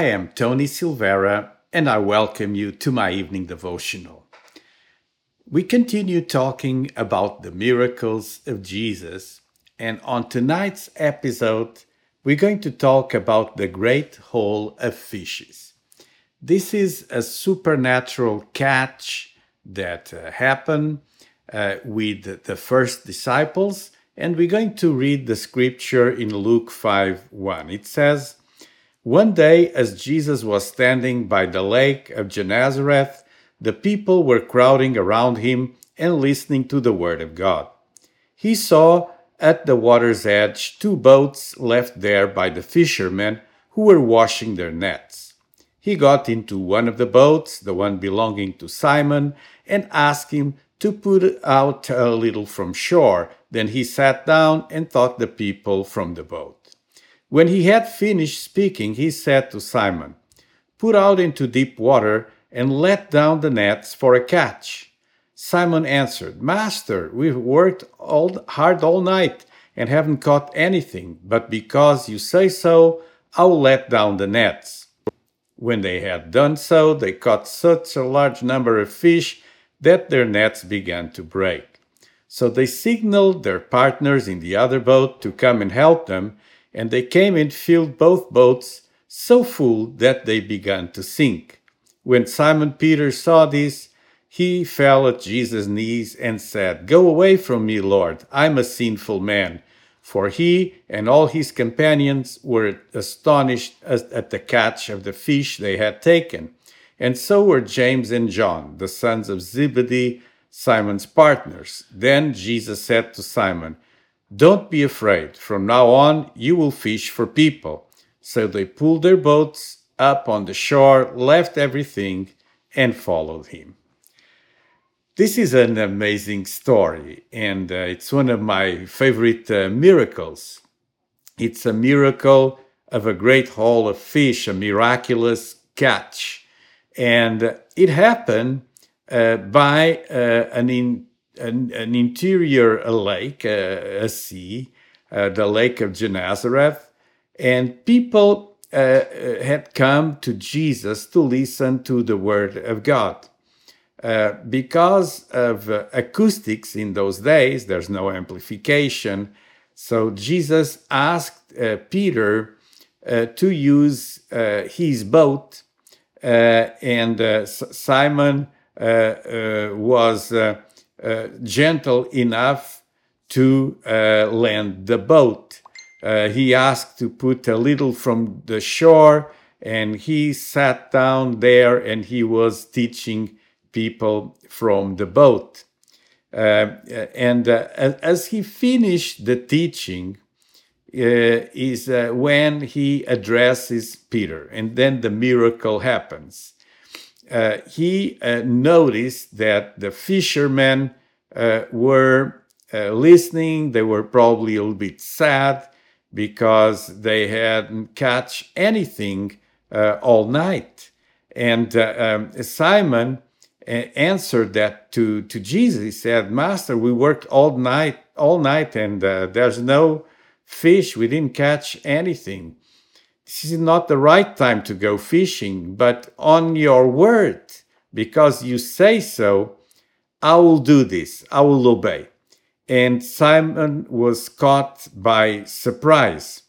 I am Tony Silvera, and I welcome you to my evening devotional. We continue talking about the miracles of Jesus, and on tonight's episode, we're going to talk about the great haul of fishes. This is a supernatural catch that uh, happened uh, with the first disciples, and we're going to read the scripture in Luke 5 1. It says, One day, as Jesus was standing by the lake of Gennesaret, the people were crowding around him and listening to the word of God. He saw at the water's edge two boats left there by the fishermen who were washing their nets. He got into one of the boats, the one belonging to Simon, and asked him to put out a little from shore. Then he sat down and taught the people from the boat. When he had finished speaking, he said to Simon, Put out into deep water and let down the nets for a catch. Simon answered, Master, we've worked all, hard all night and haven't caught anything, but because you say so, I'll let down the nets. When they had done so, they caught such a large number of fish that their nets began to break. So they signaled their partners in the other boat to come and help them, and they came and filled both boats so full that they began to sink. When Simon Peter saw this, he fell at Jesus' knees and said, Go away from me, Lord, I'm a sinful man. For he and all his companions were astonished at the catch of the fish they had taken and so were James and John, the sons of Zebedee, Simon's partners. Then Jesus said to Simon, Don't be afraid. From now on, you will fish for people. So they pulled their boats up on the shore, left everything, and followed him. This is an amazing story, and uh, it's one of my favorite uh, miracles. It's a miracle of a great haul of fish, a miraculous catch. And it happened uh, by uh, an, in, an, an, interior lake, uh, a sea, uh, the lake of Gennesaret, and people uh, had come to Jesus to listen to the word of God. Uh, because of acoustics in those days, there's no amplification. So Jesus asked Peter to use his boat uh, and uh, Simon uh, gentle enough to land the boat. he asked to put a little from the shore, and he sat down there and he was teaching people from the boat. Uh, and uh, as he finished the teaching, uh, is uh, when he addresses Peter, and then the miracle happens. Uh, he noticed that the fishermen were listening, they were probably a little bit sad because they hadn't catch anything all night. And um, Simon answered that to, to Jesus. He said, Master, we worked all night, all night, and uh, there's no fish. We didn't catch anything. This is not the right time to go fishing, but on your word, because you say so, I will do this. I will obey. And Simon was caught by surprise.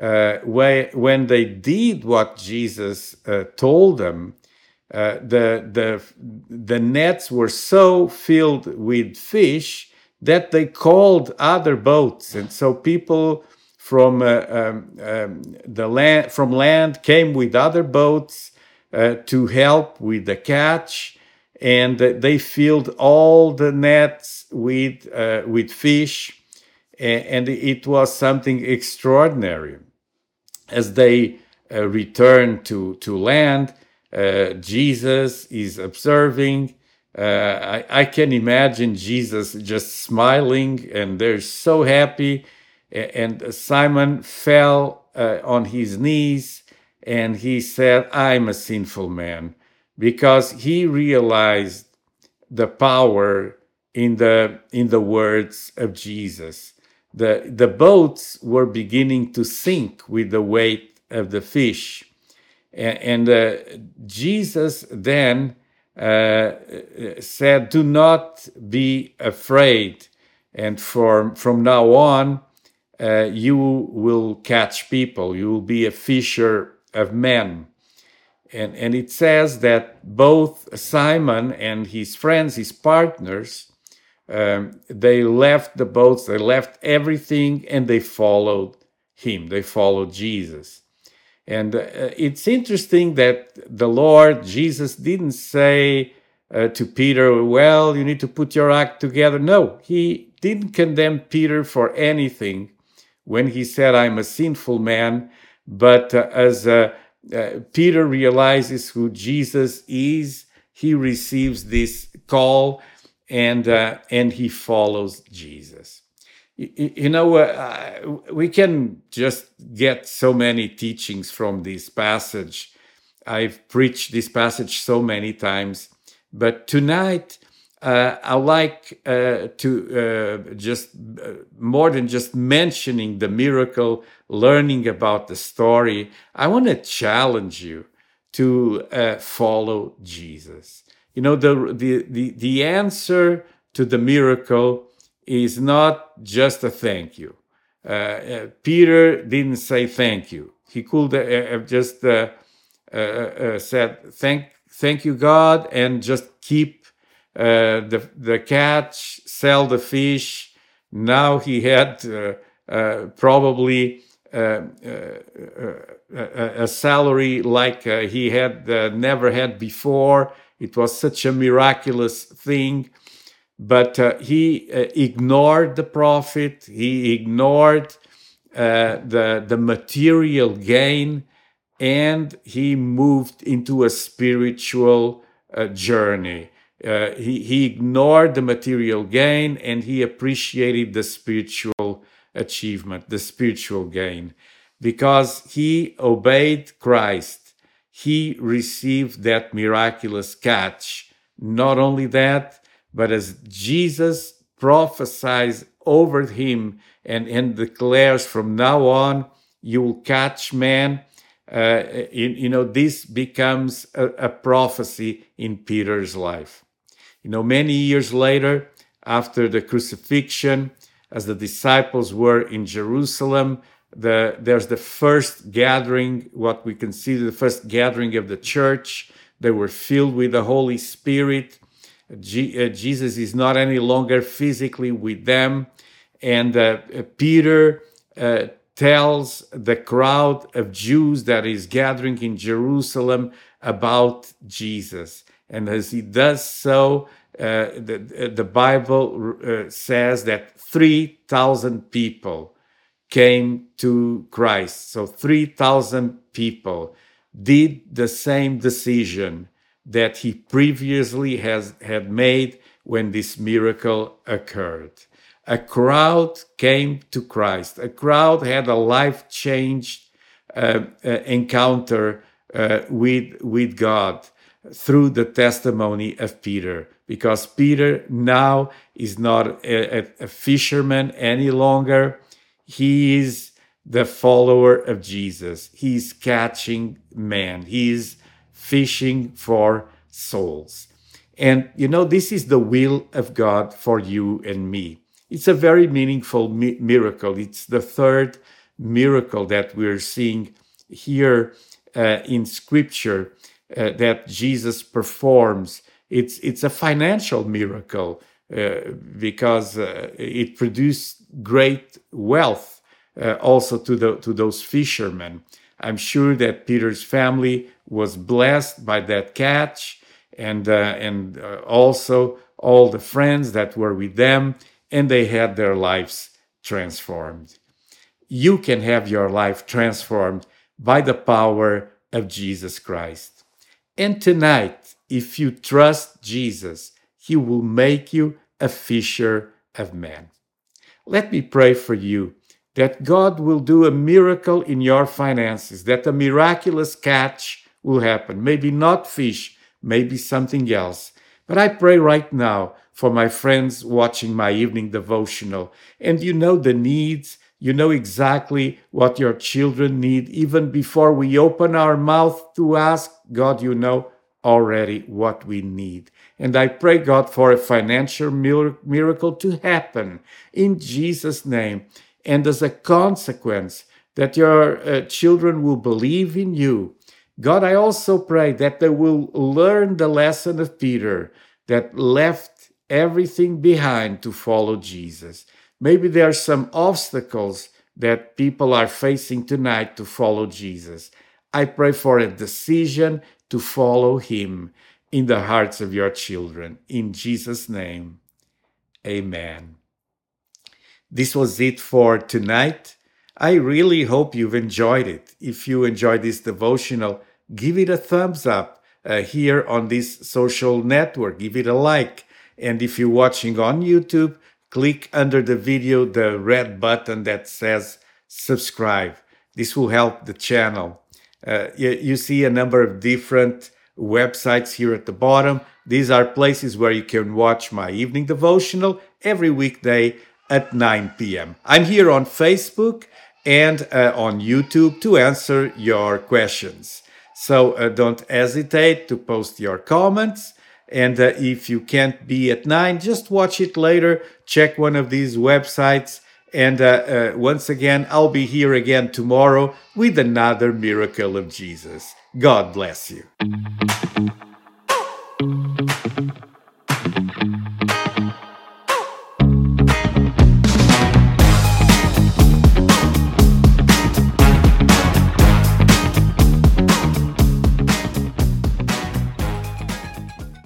Uh, when they did what Jesus uh, told them, uh, the, the, the nets were so filled with fish that they called other boats, and so people from uh, um, um, the land from land came with other boats uh, to help with the catch, and they filled all the nets with uh, with fish, and it was something extraordinary. As they uh, returned to to land, uh, Jesus is observing uh, I, I, can imagine Jesus just smiling and they're so happy. And Simon fell uh, on his knees and he said, I'm a sinful man because he realized the power in the, in the words of Jesus. The, the boats were beginning to sink with the weight of the fish. And, and uh, Jesus then uh, said, Do not be afraid. And from, from now on, uh, you will catch people. You will be a fisher of men. And, and it says that both Simon and his friends, his partners, um, they left the boats, they left everything, and they followed him. They followed Jesus. And uh, it's interesting that the Lord Jesus didn't say uh, to Peter, Well, you need to put your act together. No, he didn't condemn Peter for anything when he said, I'm a sinful man. But uh, as uh, uh, Peter realizes who Jesus is, he receives this call and, uh, and he follows Jesus. You, you know, uh, we can just get so many teachings from this passage. I've preached this passage so many times, but tonight uh, I like uh, to uh, just uh, more than just mentioning the miracle, learning about the story. I want to challenge you to uh, follow Jesus. You know, the, the, the, the answer to the miracle is not just a thank you. Uh, Peter didn't say thank you. He could have just said, thank, thank you, God, and just keep uh, the the catch, sell the fish. Now he had uh, uh, probably a, a, salary like he had never had before. It was such a miraculous thing but uh, he uh, ignored the profit he ignored uh, the the material gain and he moved into a spiritual journey uh, he, he ignored the material gain and he appreciated the spiritual achievement, the spiritual gain. Because he obeyed Christ, he received that miraculous catch. Not only that, but as Jesus prophesies over him and, and declares from now on, you will catch man. Uh, you, you, know, this becomes a, a prophecy in Peter's life. You know, many years later, after the crucifixion, as the disciples were in Jerusalem, the, there's the first gathering, what we consider the first gathering of the church. They were filled with the Holy Spirit. Uh, Jesus is not any longer physically with them. And uh, Peter uh, tells the crowd of Jews that is gathering in Jerusalem about Jesus. And as he does so, uh, the, the Bible uh, says that 3,000 people came to Christ. So 3,000 people did the same decision that he previously has had made when this miracle occurred. A crowd came to Christ. A crowd had a life changed uh, uh, encounter uh, with, with God through the testimony of Peter, because Peter now is not a, a, fisherman any longer. He is the follower of Jesus. He's catching men. He's fishing for souls. And you know, this is the will of God for you and me. It's a very meaningful mi- miracle. It's the third miracle that we're seeing here uh, in Scripture uh, that Jesus performs. It's it's a financial miracle uh, because uh, it produced great wealth uh, also to the to those fishermen. I'm sure that Peter's family was blessed by that catch, and uh, and uh, also all the friends that were with them, and they had their lives transformed. You can have your life transformed by the power of Jesus Christ. And tonight, if you trust Jesus, he will make you a fisher of men. Let me pray for you that God will do a miracle in your finances, that a miraculous catch will happen. Maybe not fish, maybe something else. But I pray right now for my friends watching my evening devotional. And you know the needs, You know exactly what your children need. Even before we open our mouth to ask, God, you know already what we need. And I pray, God, for a financial miracle to happen in Jesus' name. And as a consequence, that your uh, children will believe in you. God, I also pray that they will learn the lesson of Peter that left everything behind to follow Jesus. Maybe there are some obstacles that people are facing tonight to follow Jesus. I pray for a decision to follow him in the hearts of your children. In Jesus' name, amen. This was it for tonight. I really hope you've enjoyed it. If you enjoyed this devotional, give it a thumbs up uh, here on this social network. Give it a like. And if you're watching on YouTube, click under the video the red button that says subscribe. This will help the channel. Uh, you, you see a number of different websites here at the bottom. These are places where you can watch my evening devotional every weekday at 9 p.m. I'm here on Facebook and uh, on YouTube to answer your questions. So uh, don't hesitate to post your comments. And uh, if you can't be at 9, just watch it later. Check one of these websites. And uh, uh, once again, I'll be here again tomorrow with another miracle of Jesus. God bless you.